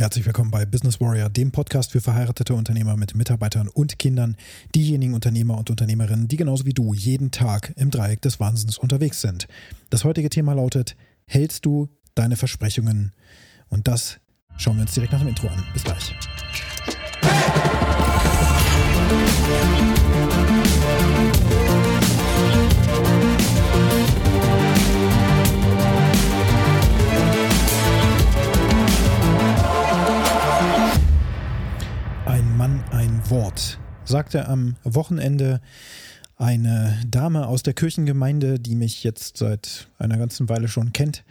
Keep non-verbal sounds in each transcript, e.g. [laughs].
Herzlich willkommen bei Business Warrior, dem Podcast für verheiratete Unternehmer mit Mitarbeitern und Kindern, diejenigen Unternehmer und Unternehmerinnen, die genauso wie du jeden Tag im Dreieck des Wahnsinns unterwegs sind. Das heutige Thema lautet, hältst du deine Versprechungen? Und das schauen wir uns direkt nach dem Intro an. Bis gleich. Ein Wort, sagte am Wochenende eine Dame aus der Kirchengemeinde, die mich jetzt seit einer ganzen Weile schon kennt,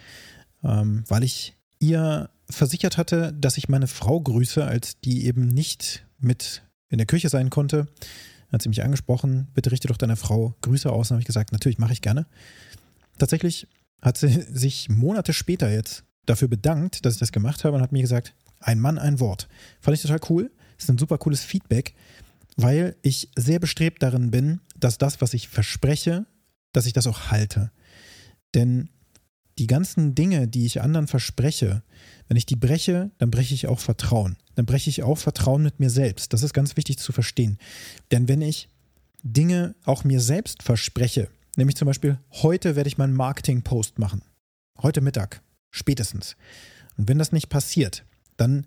ähm, weil ich ihr versichert hatte, dass ich meine Frau grüße, als die eben nicht mit in der Kirche sein konnte. Hat sie mich angesprochen, bitte richte doch deiner Frau Grüße aus. Und habe ich gesagt, natürlich mache ich gerne. Tatsächlich hat sie [laughs] sich Monate später jetzt dafür bedankt, dass ich das gemacht habe und hat mir gesagt, ein Mann, ein Wort. Fand ich total cool. Das ist ein super cooles Feedback, weil ich sehr bestrebt darin bin, dass das, was ich verspreche, dass ich das auch halte. Denn die ganzen Dinge, die ich anderen verspreche, wenn ich die breche, dann breche ich auch Vertrauen. Dann breche ich auch Vertrauen mit mir selbst. Das ist ganz wichtig zu verstehen. Denn wenn ich Dinge auch mir selbst verspreche, nämlich zum Beispiel, heute werde ich meinen Marketing-Post machen. Heute Mittag, spätestens. Und wenn das nicht passiert, dann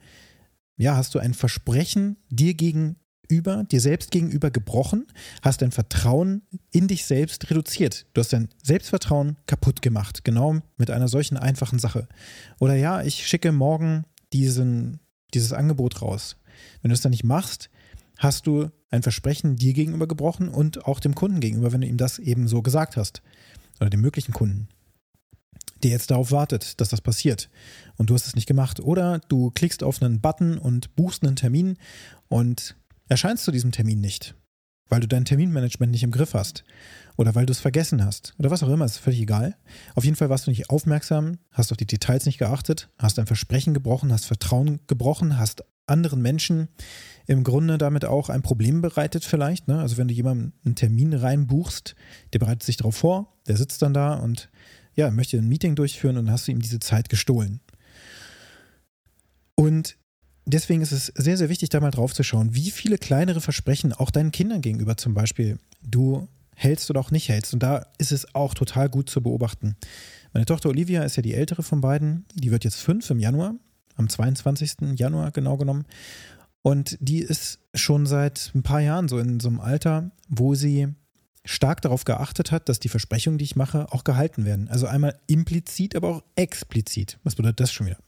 ja, hast du ein Versprechen dir gegen gegenüber, dir selbst gegenüber gebrochen, hast dein Vertrauen in dich selbst reduziert. Du hast dein Selbstvertrauen kaputt gemacht, genau mit einer solchen einfachen Sache. Oder ja, ich schicke morgen diesen, dieses Angebot raus. Wenn du es dann nicht machst, hast du ein Versprechen dir gegenüber gebrochen und auch dem Kunden gegenüber, wenn du ihm das eben so gesagt hast. Oder dem möglichen Kunden, der jetzt darauf wartet, dass das passiert. Und du hast es nicht gemacht. Oder du klickst auf einen Button und buchst einen Termin und erscheinst zu diesem Termin nicht, weil du dein Terminmanagement nicht im Griff hast oder weil du es vergessen hast oder was auch immer, ist völlig egal. Auf jeden Fall warst du nicht aufmerksam, hast auf die Details nicht geachtet, hast ein Versprechen gebrochen, hast Vertrauen gebrochen, hast anderen Menschen im Grunde damit auch ein Problem bereitet vielleicht. Ne? Also wenn du jemandem einen Termin reinbuchst, der bereitet sich darauf vor, der sitzt dann da und ja, möchte ein Meeting durchführen und dann hast du ihm diese Zeit gestohlen. Und deswegen ist es sehr, sehr wichtig, da mal drauf zu schauen, wie viele kleinere Versprechen auch deinen Kindern gegenüber zum Beispiel du hältst oder auch nicht hältst. Und da ist es auch total gut zu beobachten. Meine Tochter Olivia ist ja die ältere von beiden. Die wird jetzt fünf im Januar, am 22. Januar genau genommen. Und die ist schon seit ein paar Jahren so in so einem Alter, wo sie stark darauf geachtet hat, dass die Versprechungen, die ich mache, auch gehalten werden. Also einmal implizit, aber auch explizit. Was bedeutet das schon wieder?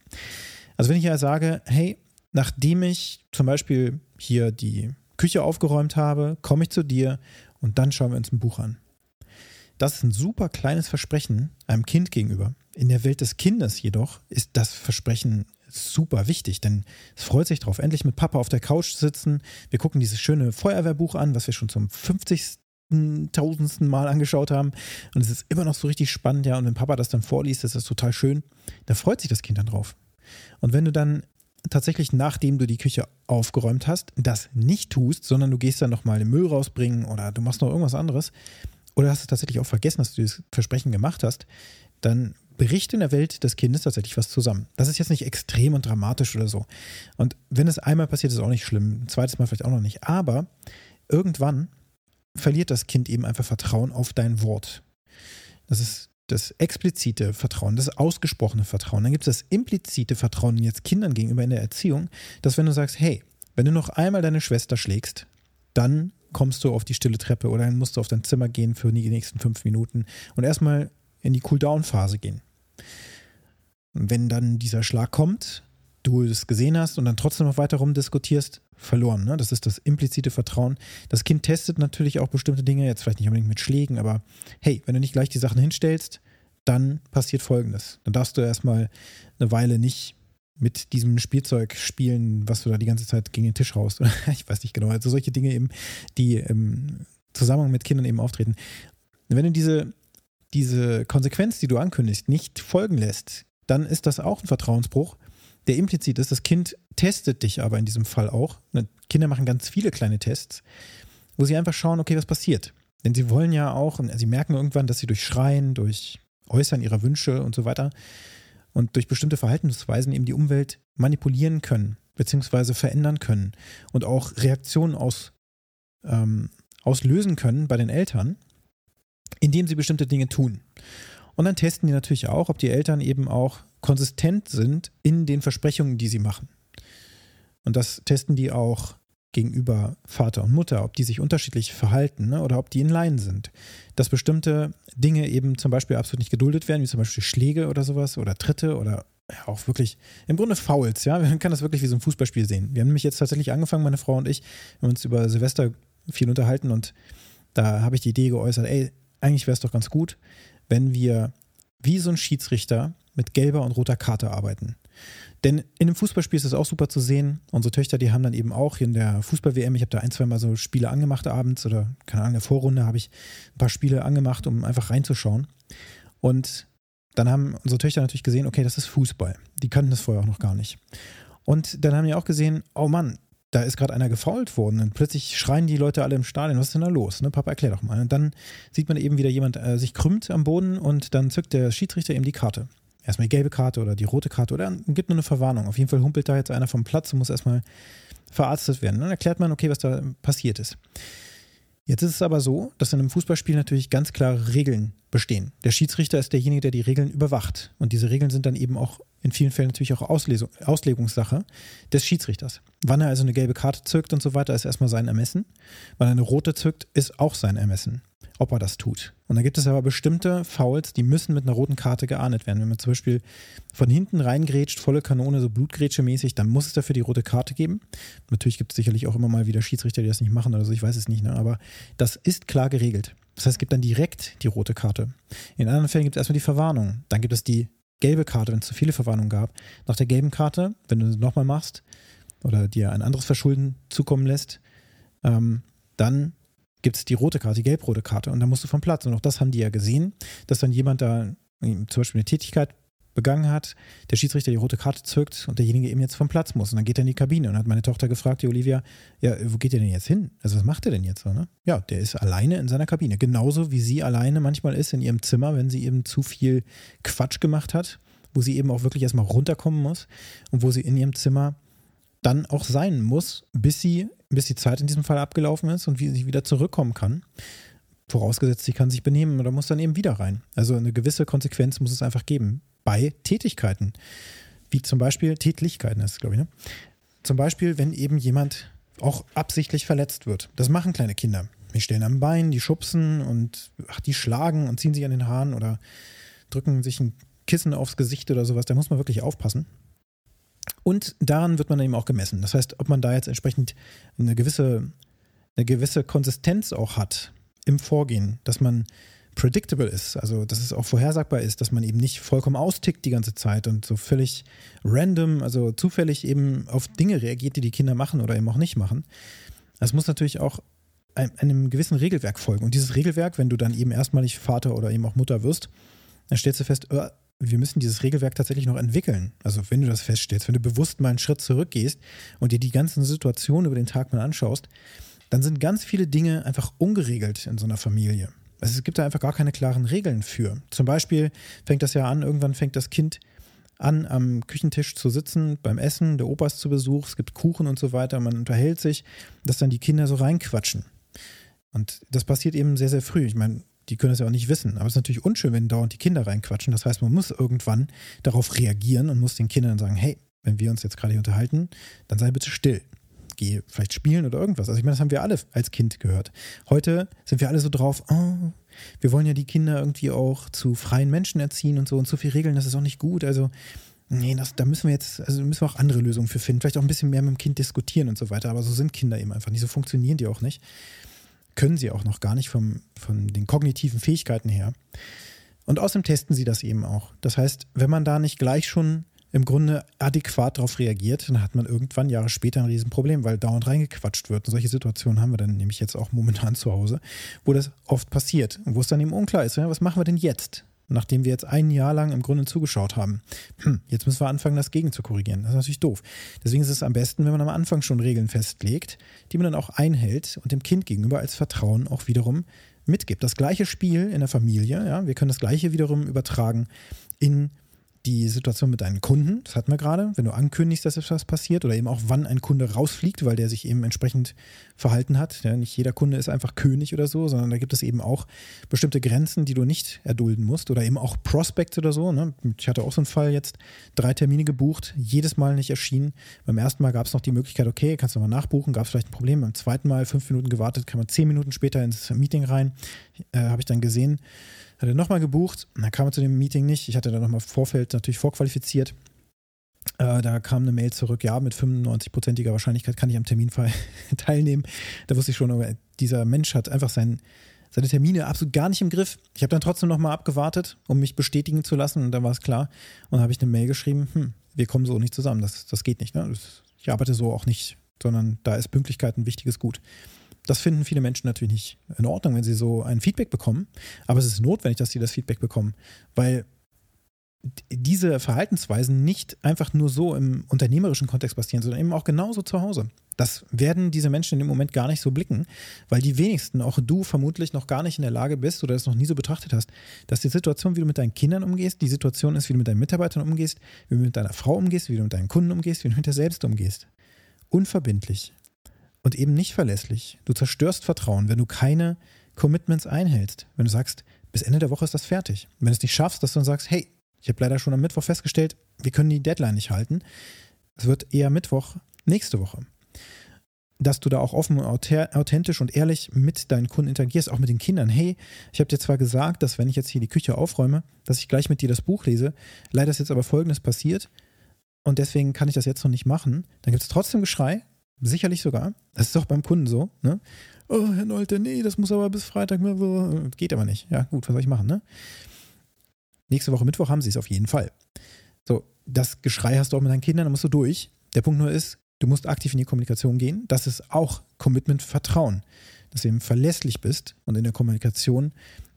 Also wenn ich ja sage, hey, nachdem ich zum Beispiel hier die Küche aufgeräumt habe, komme ich zu dir und dann schauen wir uns ein Buch an. Das ist ein super kleines Versprechen einem Kind gegenüber. In der Welt des Kindes jedoch ist das Versprechen super wichtig, denn es freut sich darauf, endlich mit Papa auf der Couch zu sitzen. Wir gucken dieses schöne Feuerwehrbuch an, was wir schon zum 50. tausendsten Mal angeschaut haben. Und es ist immer noch so richtig spannend, ja. Und wenn Papa das dann vorliest, ist das total schön. Da freut sich das Kind dann drauf. Und wenn du dann tatsächlich, nachdem du die Küche aufgeräumt hast, das nicht tust, sondern du gehst dann nochmal den Müll rausbringen oder du machst noch irgendwas anderes oder hast du tatsächlich auch vergessen, dass du das Versprechen gemacht hast, dann bricht in der Welt des Kindes tatsächlich was zusammen. Das ist jetzt nicht extrem und dramatisch oder so. Und wenn es einmal passiert, ist es auch nicht schlimm. Ein zweites Mal vielleicht auch noch nicht. Aber irgendwann verliert das Kind eben einfach Vertrauen auf dein Wort. Das ist das explizite Vertrauen, das ausgesprochene Vertrauen. Dann gibt es das implizite Vertrauen jetzt Kindern gegenüber in der Erziehung, dass wenn du sagst, hey, wenn du noch einmal deine Schwester schlägst, dann kommst du auf die stille Treppe oder dann musst du auf dein Zimmer gehen für die nächsten fünf Minuten und erstmal in die Cooldown-Phase gehen. Wenn dann dieser Schlag kommt, du es gesehen hast und dann trotzdem noch weiter rumdiskutierst, verloren. Ne? Das ist das implizite Vertrauen. Das Kind testet natürlich auch bestimmte Dinge, jetzt vielleicht nicht unbedingt mit Schlägen, aber hey, wenn du nicht gleich die Sachen hinstellst, dann passiert Folgendes. Dann darfst du erstmal eine Weile nicht mit diesem Spielzeug spielen, was du da die ganze Zeit gegen den Tisch haust. [laughs] ich weiß nicht genau. Also solche Dinge eben, die im Zusammenhang mit Kindern eben auftreten. Wenn du diese, diese Konsequenz, die du ankündigst, nicht folgen lässt, dann ist das auch ein Vertrauensbruch der implizit ist. Das Kind testet dich aber in diesem Fall auch. Ne, Kinder machen ganz viele kleine Tests, wo sie einfach schauen, okay, was passiert. Denn sie wollen ja auch, sie merken irgendwann, dass sie durch Schreien, durch Äußern ihrer Wünsche und so weiter und durch bestimmte Verhaltensweisen eben die Umwelt manipulieren können, beziehungsweise verändern können und auch Reaktionen aus, ähm, auslösen können bei den Eltern, indem sie bestimmte Dinge tun. Und dann testen die natürlich auch, ob die Eltern eben auch konsistent sind in den Versprechungen, die sie machen. Und das testen die auch gegenüber Vater und Mutter, ob die sich unterschiedlich verhalten ne, oder ob die in Line sind. Dass bestimmte Dinge eben zum Beispiel absolut nicht geduldet werden, wie zum Beispiel Schläge oder sowas oder Tritte oder auch wirklich im Grunde Fouls, ja. Man kann das wirklich wie so ein Fußballspiel sehen. Wir haben nämlich jetzt tatsächlich angefangen, meine Frau und ich, haben uns über Silvester viel unterhalten und da habe ich die Idee geäußert, ey, eigentlich wäre es doch ganz gut, wenn wir wie so ein Schiedsrichter mit gelber und roter Karte arbeiten. Denn in einem Fußballspiel ist es auch super zu sehen. Unsere Töchter, die haben dann eben auch in der Fußball-WM, ich habe da ein, zwei Mal so Spiele angemacht abends oder keine Ahnung, in der Vorrunde habe ich ein paar Spiele angemacht, um einfach reinzuschauen. Und dann haben unsere Töchter natürlich gesehen, okay, das ist Fußball. Die kannten das vorher auch noch gar nicht. Und dann haben die auch gesehen, oh Mann, da ist gerade einer gefault worden und plötzlich schreien die Leute alle im Stadion, was ist denn da los? Ne? Papa, erklär doch mal. Und dann sieht man eben wieder jemand äh, sich krümmt am Boden und dann zückt der Schiedsrichter eben die Karte. Erstmal die gelbe Karte oder die rote Karte oder gibt nur eine Verwarnung. Auf jeden Fall humpelt da jetzt einer vom Platz und muss erstmal verarztet werden. Dann erklärt man, okay, was da passiert ist. Jetzt ist es aber so, dass in einem Fußballspiel natürlich ganz klare Regeln bestehen. Der Schiedsrichter ist derjenige, der die Regeln überwacht. Und diese Regeln sind dann eben auch in vielen Fällen natürlich auch Auslesung, Auslegungssache des Schiedsrichters. Wann er also eine gelbe Karte zückt und so weiter, ist erstmal sein Ermessen. Wann er eine rote zückt, ist auch sein Ermessen ob er das tut. Und dann gibt es aber bestimmte Fouls, die müssen mit einer roten Karte geahndet werden. Wenn man zum Beispiel von hinten reingrätscht, volle Kanone, so Blutgrätsche-mäßig, dann muss es dafür die rote Karte geben. Natürlich gibt es sicherlich auch immer mal wieder Schiedsrichter, die das nicht machen oder so, ich weiß es nicht, ne? aber das ist klar geregelt. Das heißt, es gibt dann direkt die rote Karte. In anderen Fällen gibt es erstmal die Verwarnung. Dann gibt es die gelbe Karte, wenn es zu viele Verwarnungen gab. Nach der gelben Karte, wenn du es nochmal machst oder dir ein anderes Verschulden zukommen lässt, ähm, dann gibt es die rote Karte, die gelb-rote Karte und dann musst du vom Platz. Und auch das haben die ja gesehen, dass dann jemand da zum Beispiel eine Tätigkeit begangen hat, der Schiedsrichter die rote Karte zückt und derjenige eben jetzt vom Platz muss. Und dann geht er in die Kabine und hat meine Tochter gefragt, die Olivia, ja, wo geht der denn jetzt hin? Also was macht er denn jetzt so, ne? Ja, der ist alleine in seiner Kabine. Genauso wie sie alleine manchmal ist in ihrem Zimmer, wenn sie eben zu viel Quatsch gemacht hat, wo sie eben auch wirklich erstmal runterkommen muss und wo sie in ihrem Zimmer dann auch sein muss, bis sie, bis die Zeit in diesem Fall abgelaufen ist und wie sie wieder zurückkommen kann. Vorausgesetzt, sie kann sich benehmen oder muss dann eben wieder rein. Also eine gewisse Konsequenz muss es einfach geben bei Tätigkeiten. Wie zum Beispiel Tätlichkeiten ist glaube ich. Ne? Zum Beispiel, wenn eben jemand auch absichtlich verletzt wird. Das machen kleine Kinder. Die stellen am Bein, die schubsen und ach, die schlagen und ziehen sich an den Haaren oder drücken sich ein Kissen aufs Gesicht oder sowas. Da muss man wirklich aufpassen. Und daran wird man eben auch gemessen. Das heißt, ob man da jetzt entsprechend eine gewisse, eine gewisse Konsistenz auch hat im Vorgehen, dass man predictable ist, also dass es auch vorhersagbar ist, dass man eben nicht vollkommen austickt die ganze Zeit und so völlig random, also zufällig eben auf Dinge reagiert, die die Kinder machen oder eben auch nicht machen. Das muss natürlich auch einem gewissen Regelwerk folgen. Und dieses Regelwerk, wenn du dann eben erstmalig Vater oder eben auch Mutter wirst, dann stellst du fest, äh, wir müssen dieses Regelwerk tatsächlich noch entwickeln. Also wenn du das feststellst, wenn du bewusst mal einen Schritt zurückgehst und dir die ganzen Situationen über den Tag mal anschaust, dann sind ganz viele Dinge einfach ungeregelt in so einer Familie. Also es gibt da einfach gar keine klaren Regeln für. Zum Beispiel fängt das ja an, irgendwann fängt das Kind an, am Küchentisch zu sitzen, beim Essen, der Opa ist zu Besuch, es gibt Kuchen und so weiter, man unterhält sich, dass dann die Kinder so reinquatschen. Und das passiert eben sehr, sehr früh. Ich meine, die können das ja auch nicht wissen. Aber es ist natürlich unschön, wenn dauernd die Kinder reinquatschen. Das heißt, man muss irgendwann darauf reagieren und muss den Kindern sagen, hey, wenn wir uns jetzt gerade hier unterhalten, dann sei bitte still. Geh vielleicht spielen oder irgendwas. Also ich meine, das haben wir alle als Kind gehört. Heute sind wir alle so drauf, oh, wir wollen ja die Kinder irgendwie auch zu freien Menschen erziehen und so und so viel Regeln, das ist auch nicht gut. Also nee, das, da müssen wir jetzt, also müssen wir auch andere Lösungen für finden. Vielleicht auch ein bisschen mehr mit dem Kind diskutieren und so weiter. Aber so sind Kinder eben einfach nicht. So funktionieren die auch nicht können sie auch noch gar nicht vom, von den kognitiven Fähigkeiten her. Und außerdem testen sie das eben auch. Das heißt, wenn man da nicht gleich schon im Grunde adäquat darauf reagiert, dann hat man irgendwann Jahre später ein Riesenproblem, weil dauernd reingequatscht wird. Und solche Situationen haben wir dann nämlich jetzt auch momentan zu Hause, wo das oft passiert und wo es dann eben unklar ist, was machen wir denn jetzt? nachdem wir jetzt ein Jahr lang im Grunde zugeschaut haben. Hm, jetzt müssen wir anfangen, das gegen zu korrigieren. Das ist natürlich doof. Deswegen ist es am besten, wenn man am Anfang schon Regeln festlegt, die man dann auch einhält und dem Kind gegenüber als Vertrauen auch wiederum mitgibt. Das gleiche Spiel in der Familie, ja, wir können das gleiche wiederum übertragen in die Situation mit deinen Kunden, das hatten wir gerade, wenn du ankündigst, dass etwas passiert oder eben auch wann ein Kunde rausfliegt, weil der sich eben entsprechend verhalten hat. Ja, nicht jeder Kunde ist einfach König oder so, sondern da gibt es eben auch bestimmte Grenzen, die du nicht erdulden musst oder eben auch Prospects oder so. Ne? Ich hatte auch so einen Fall jetzt, drei Termine gebucht, jedes Mal nicht erschienen. Beim ersten Mal gab es noch die Möglichkeit, okay, kannst du mal nachbuchen, gab es vielleicht ein Problem. Beim zweiten Mal fünf Minuten gewartet, kann man zehn Minuten später ins Meeting rein, äh, habe ich dann gesehen, hat er nochmal gebucht, dann kam er zu dem Meeting nicht. Ich hatte da nochmal Vorfeld natürlich vorqualifiziert. Äh, da kam eine Mail zurück, ja, mit 95-prozentiger Wahrscheinlichkeit kann ich am Termin [laughs] teilnehmen. Da wusste ich schon, aber dieser Mensch hat einfach sein, seine Termine absolut gar nicht im Griff. Ich habe dann trotzdem nochmal abgewartet, um mich bestätigen zu lassen und dann war es klar. Und dann habe ich eine Mail geschrieben, hm, wir kommen so nicht zusammen, das, das geht nicht. Ne? Ich arbeite so auch nicht, sondern da ist Pünktlichkeit ein wichtiges Gut. Das finden viele Menschen natürlich nicht in Ordnung, wenn sie so ein Feedback bekommen. Aber es ist notwendig, dass sie das Feedback bekommen, weil diese Verhaltensweisen nicht einfach nur so im unternehmerischen Kontext passieren, sondern eben auch genauso zu Hause. Das werden diese Menschen in dem Moment gar nicht so blicken, weil die wenigsten, auch du vermutlich noch gar nicht in der Lage bist oder es noch nie so betrachtet hast, dass die Situation, wie du mit deinen Kindern umgehst, die Situation ist, wie du mit deinen Mitarbeitern umgehst, wie du mit deiner Frau umgehst, wie du mit deinen Kunden umgehst, wie du mit dir selbst umgehst. Unverbindlich, und eben nicht verlässlich. Du zerstörst Vertrauen, wenn du keine Commitments einhältst. Wenn du sagst, bis Ende der Woche ist das fertig. wenn du es nicht schaffst, dass du dann sagst, hey, ich habe leider schon am Mittwoch festgestellt, wir können die Deadline nicht halten. Es wird eher Mittwoch nächste Woche. Dass du da auch offen, authentisch und ehrlich mit deinen Kunden interagierst, auch mit den Kindern. Hey, ich habe dir zwar gesagt, dass wenn ich jetzt hier die Küche aufräume, dass ich gleich mit dir das Buch lese. Leider ist jetzt aber Folgendes passiert und deswegen kann ich das jetzt noch nicht machen. Dann gibt es trotzdem Geschrei, Sicherlich sogar. Das ist auch beim Kunden so. Ne? Oh, Herr Nolte, nee, das muss aber bis Freitag. Geht aber nicht. Ja, gut, was soll ich machen, ne? Nächste Woche Mittwoch haben sie es auf jeden Fall. So, das Geschrei hast du auch mit deinen Kindern, da musst du durch. Der Punkt nur ist, du musst aktiv in die Kommunikation gehen. Das ist auch Commitment, Vertrauen. Dass du eben verlässlich bist und in der Kommunikation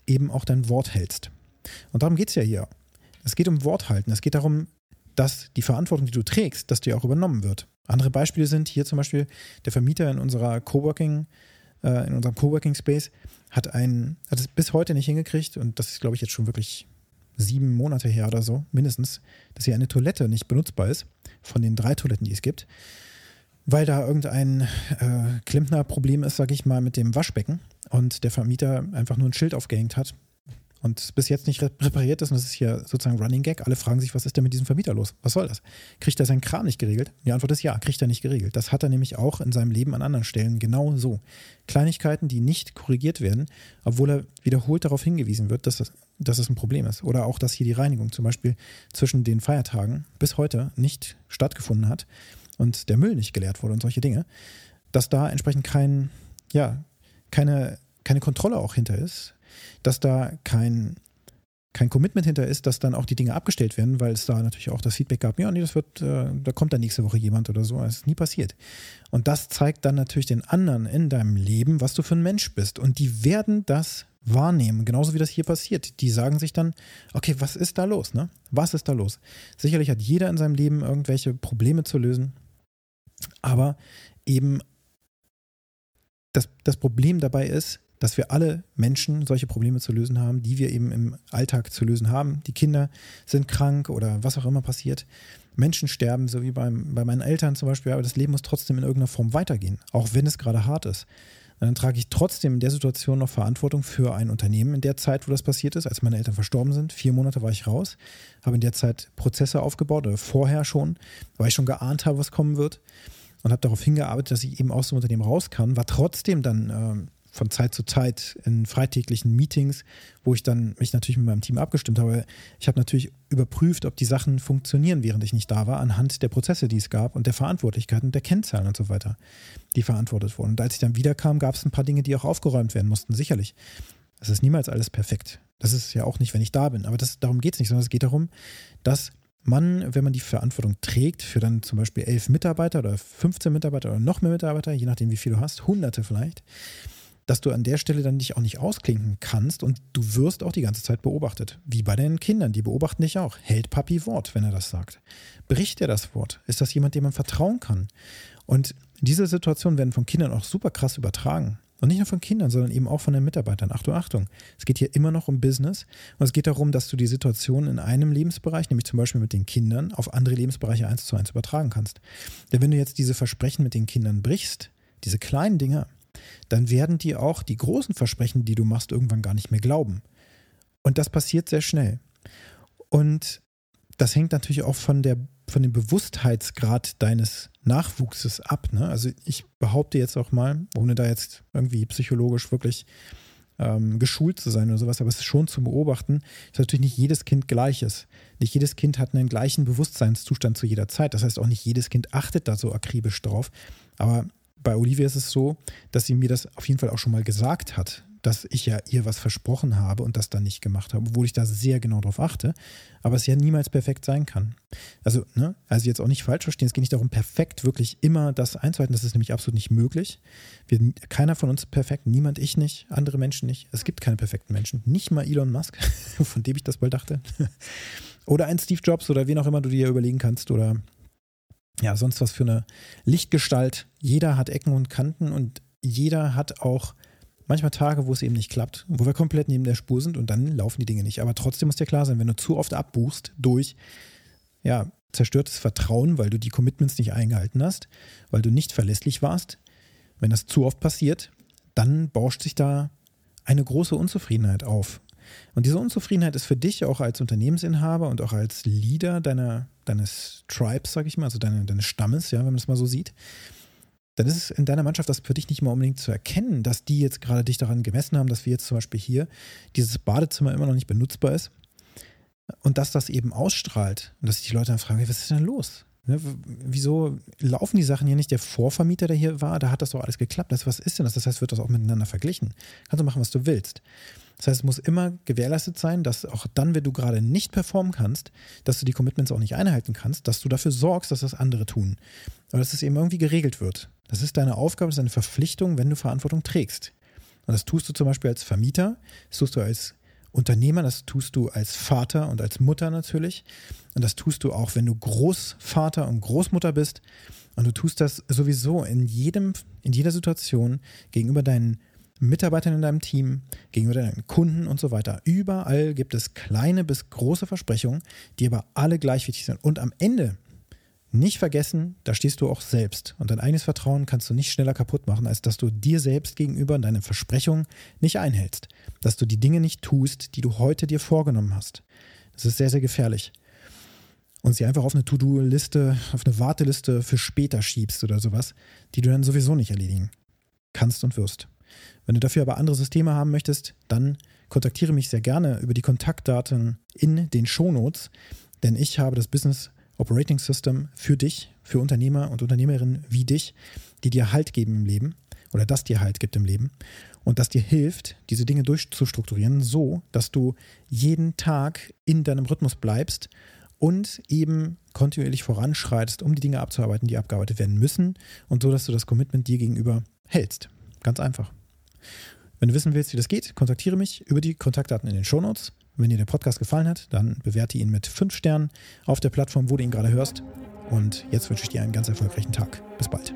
eben auch dein Wort hältst. Und darum geht es ja hier. Es geht um Worthalten. Es geht darum, dass die Verantwortung, die du trägst, dass die auch übernommen wird. Andere Beispiele sind hier zum Beispiel der Vermieter in unserer Coworking, äh, in unserem Coworking Space hat einen, hat es bis heute nicht hingekriegt und das ist, glaube ich, jetzt schon wirklich sieben Monate her oder so, mindestens, dass hier eine Toilette nicht benutzbar ist, von den drei Toiletten, die es gibt, weil da irgendein äh, Klempner-Problem ist, sage ich mal, mit dem Waschbecken und der Vermieter einfach nur ein Schild aufgehängt hat, und bis jetzt nicht repariert ist, und das ist hier sozusagen Running Gag, alle fragen sich, was ist denn mit diesem Vermieter los? Was soll das? Kriegt er seinen Kram nicht geregelt? Die Antwort ist ja, kriegt er nicht geregelt. Das hat er nämlich auch in seinem Leben an anderen Stellen genau so. Kleinigkeiten, die nicht korrigiert werden, obwohl er wiederholt darauf hingewiesen wird, dass das, dass das ein Problem ist. Oder auch, dass hier die Reinigung zum Beispiel zwischen den Feiertagen bis heute nicht stattgefunden hat und der Müll nicht geleert wurde und solche Dinge, dass da entsprechend kein, ja, keine, keine Kontrolle auch hinter ist, dass da kein, kein Commitment hinter ist, dass dann auch die Dinge abgestellt werden, weil es da natürlich auch das Feedback gab, ja, nee, das wird, äh, da kommt dann nächste Woche jemand oder so. Das ist nie passiert. Und das zeigt dann natürlich den anderen in deinem Leben, was du für ein Mensch bist. Und die werden das wahrnehmen, genauso wie das hier passiert. Die sagen sich dann, okay, was ist da los? Ne? Was ist da los? Sicherlich hat jeder in seinem Leben irgendwelche Probleme zu lösen, aber eben das, das Problem dabei ist, dass wir alle Menschen solche Probleme zu lösen haben, die wir eben im Alltag zu lösen haben. Die Kinder sind krank oder was auch immer passiert. Menschen sterben, so wie beim, bei meinen Eltern zum Beispiel, aber das Leben muss trotzdem in irgendeiner Form weitergehen, auch wenn es gerade hart ist. dann trage ich trotzdem in der Situation noch Verantwortung für ein Unternehmen in der Zeit, wo das passiert ist, als meine Eltern verstorben sind. Vier Monate war ich raus, habe in der Zeit Prozesse aufgebaut oder vorher schon, weil ich schon geahnt habe, was kommen wird und habe darauf hingearbeitet, dass ich eben aus dem Unternehmen raus kann, war trotzdem dann äh, von Zeit zu Zeit in freitäglichen Meetings, wo ich dann mich natürlich mit meinem Team abgestimmt habe. Ich habe natürlich überprüft, ob die Sachen funktionieren, während ich nicht da war, anhand der Prozesse, die es gab und der Verantwortlichkeiten, der Kennzahlen und so weiter, die verantwortet wurden. Und als ich dann wiederkam, gab es ein paar Dinge, die auch aufgeräumt werden mussten, sicherlich. Es ist niemals alles perfekt. Das ist ja auch nicht, wenn ich da bin. Aber das, darum geht es nicht, sondern es geht darum, dass man, wenn man die Verantwortung trägt für dann zum Beispiel elf Mitarbeiter oder 15 Mitarbeiter oder noch mehr Mitarbeiter, je nachdem, wie viel du hast, hunderte vielleicht, dass du an der Stelle dann dich auch nicht ausklinken kannst und du wirst auch die ganze Zeit beobachtet. Wie bei deinen Kindern, die beobachten dich auch. Hält Papi Wort, wenn er das sagt? Bricht er das Wort? Ist das jemand, dem man vertrauen kann? Und diese Situationen werden von Kindern auch super krass übertragen. Und nicht nur von Kindern, sondern eben auch von den Mitarbeitern. Achtung, Achtung. Es geht hier immer noch um Business. Und es geht darum, dass du die Situation in einem Lebensbereich, nämlich zum Beispiel mit den Kindern, auf andere Lebensbereiche eins zu eins übertragen kannst. Denn wenn du jetzt diese Versprechen mit den Kindern brichst, diese kleinen Dinge, dann werden die auch die großen Versprechen, die du machst, irgendwann gar nicht mehr glauben. Und das passiert sehr schnell. Und das hängt natürlich auch von, der, von dem Bewusstheitsgrad deines Nachwuchses ab. Ne? Also ich behaupte jetzt auch mal, ohne da jetzt irgendwie psychologisch wirklich ähm, geschult zu sein oder sowas, aber es ist schon zu beobachten, dass natürlich nicht jedes Kind gleich ist. Nicht jedes Kind hat einen gleichen Bewusstseinszustand zu jeder Zeit. Das heißt auch nicht jedes Kind achtet da so akribisch drauf. Aber bei Olivia ist es so, dass sie mir das auf jeden Fall auch schon mal gesagt hat dass ich ja ihr was versprochen habe und das dann nicht gemacht habe, obwohl ich da sehr genau drauf achte, aber es ja niemals perfekt sein kann. Also, ne, also jetzt auch nicht falsch verstehen, es geht nicht darum, perfekt wirklich immer das einzuhalten, das ist nämlich absolut nicht möglich. Wir, keiner von uns ist perfekt, niemand, ich nicht, andere Menschen nicht. Es gibt keine perfekten Menschen, nicht mal Elon Musk, [laughs] von dem ich das wohl dachte. [laughs] oder ein Steve Jobs oder wen auch immer du dir überlegen kannst oder ja, sonst was für eine Lichtgestalt. Jeder hat Ecken und Kanten und jeder hat auch manchmal Tage, wo es eben nicht klappt, wo wir komplett neben der Spur sind und dann laufen die Dinge nicht. Aber trotzdem muss dir klar sein, wenn du zu oft abbuchst durch ja, zerstörtes Vertrauen, weil du die Commitments nicht eingehalten hast, weil du nicht verlässlich warst, wenn das zu oft passiert, dann bauscht sich da eine große Unzufriedenheit auf. Und diese Unzufriedenheit ist für dich auch als Unternehmensinhaber und auch als Leader deiner, deines Tribes, sag ich mal, also deine, deines Stammes, ja, wenn man das mal so sieht, dann ist es in deiner Mannschaft das für dich nicht mal unbedingt zu erkennen, dass die jetzt gerade dich daran gemessen haben, dass wir jetzt zum Beispiel hier dieses Badezimmer immer noch nicht benutzbar ist und dass das eben ausstrahlt und dass sich die Leute dann fragen, was ist denn los? Ne, wieso laufen die Sachen hier nicht? Der Vorvermieter, der hier war, da hat das doch alles geklappt. Das, was ist denn das? Das heißt, wird das auch miteinander verglichen. Kannst du machen, was du willst. Das heißt, es muss immer gewährleistet sein, dass auch dann, wenn du gerade nicht performen kannst, dass du die Commitments auch nicht einhalten kannst, dass du dafür sorgst, dass das andere tun. Aber dass es eben irgendwie geregelt wird. Das ist deine Aufgabe, das ist deine Verpflichtung, wenn du Verantwortung trägst. Und das tust du zum Beispiel als Vermieter, das tust du als Unternehmer, das tust du als Vater und als Mutter natürlich. Und das tust du auch, wenn du Großvater und Großmutter bist. Und du tust das sowieso in jedem, in jeder Situation gegenüber deinen Mitarbeitern in deinem Team, gegenüber deinen Kunden und so weiter. Überall gibt es kleine bis große Versprechungen, die aber alle gleich wichtig sind. Und am Ende nicht vergessen, da stehst du auch selbst. Und dein eigenes Vertrauen kannst du nicht schneller kaputt machen, als dass du dir selbst gegenüber deine Versprechungen nicht einhältst. Dass du die Dinge nicht tust, die du heute dir vorgenommen hast. Das ist sehr, sehr gefährlich. Und sie einfach auf eine To-Do-Liste, auf eine Warteliste für später schiebst oder sowas, die du dann sowieso nicht erledigen kannst und wirst. Wenn du dafür aber andere Systeme haben möchtest, dann kontaktiere mich sehr gerne über die Kontaktdaten in den Shownotes, denn ich habe das Business Operating System für dich, für Unternehmer und Unternehmerinnen wie dich, die dir Halt geben im Leben oder das dir Halt gibt im Leben und das dir hilft, diese Dinge durchzustrukturieren, so dass du jeden Tag in deinem Rhythmus bleibst und eben kontinuierlich voranschreitest, um die Dinge abzuarbeiten, die abgearbeitet werden müssen und so, dass du das Commitment dir gegenüber hältst. Ganz einfach. Wenn du wissen willst, wie das geht, kontaktiere mich über die Kontaktdaten in den Shownotes. Wenn dir der Podcast gefallen hat, dann bewerte ihn mit 5 Sternen auf der Plattform, wo du ihn gerade hörst. Und jetzt wünsche ich dir einen ganz erfolgreichen Tag. Bis bald.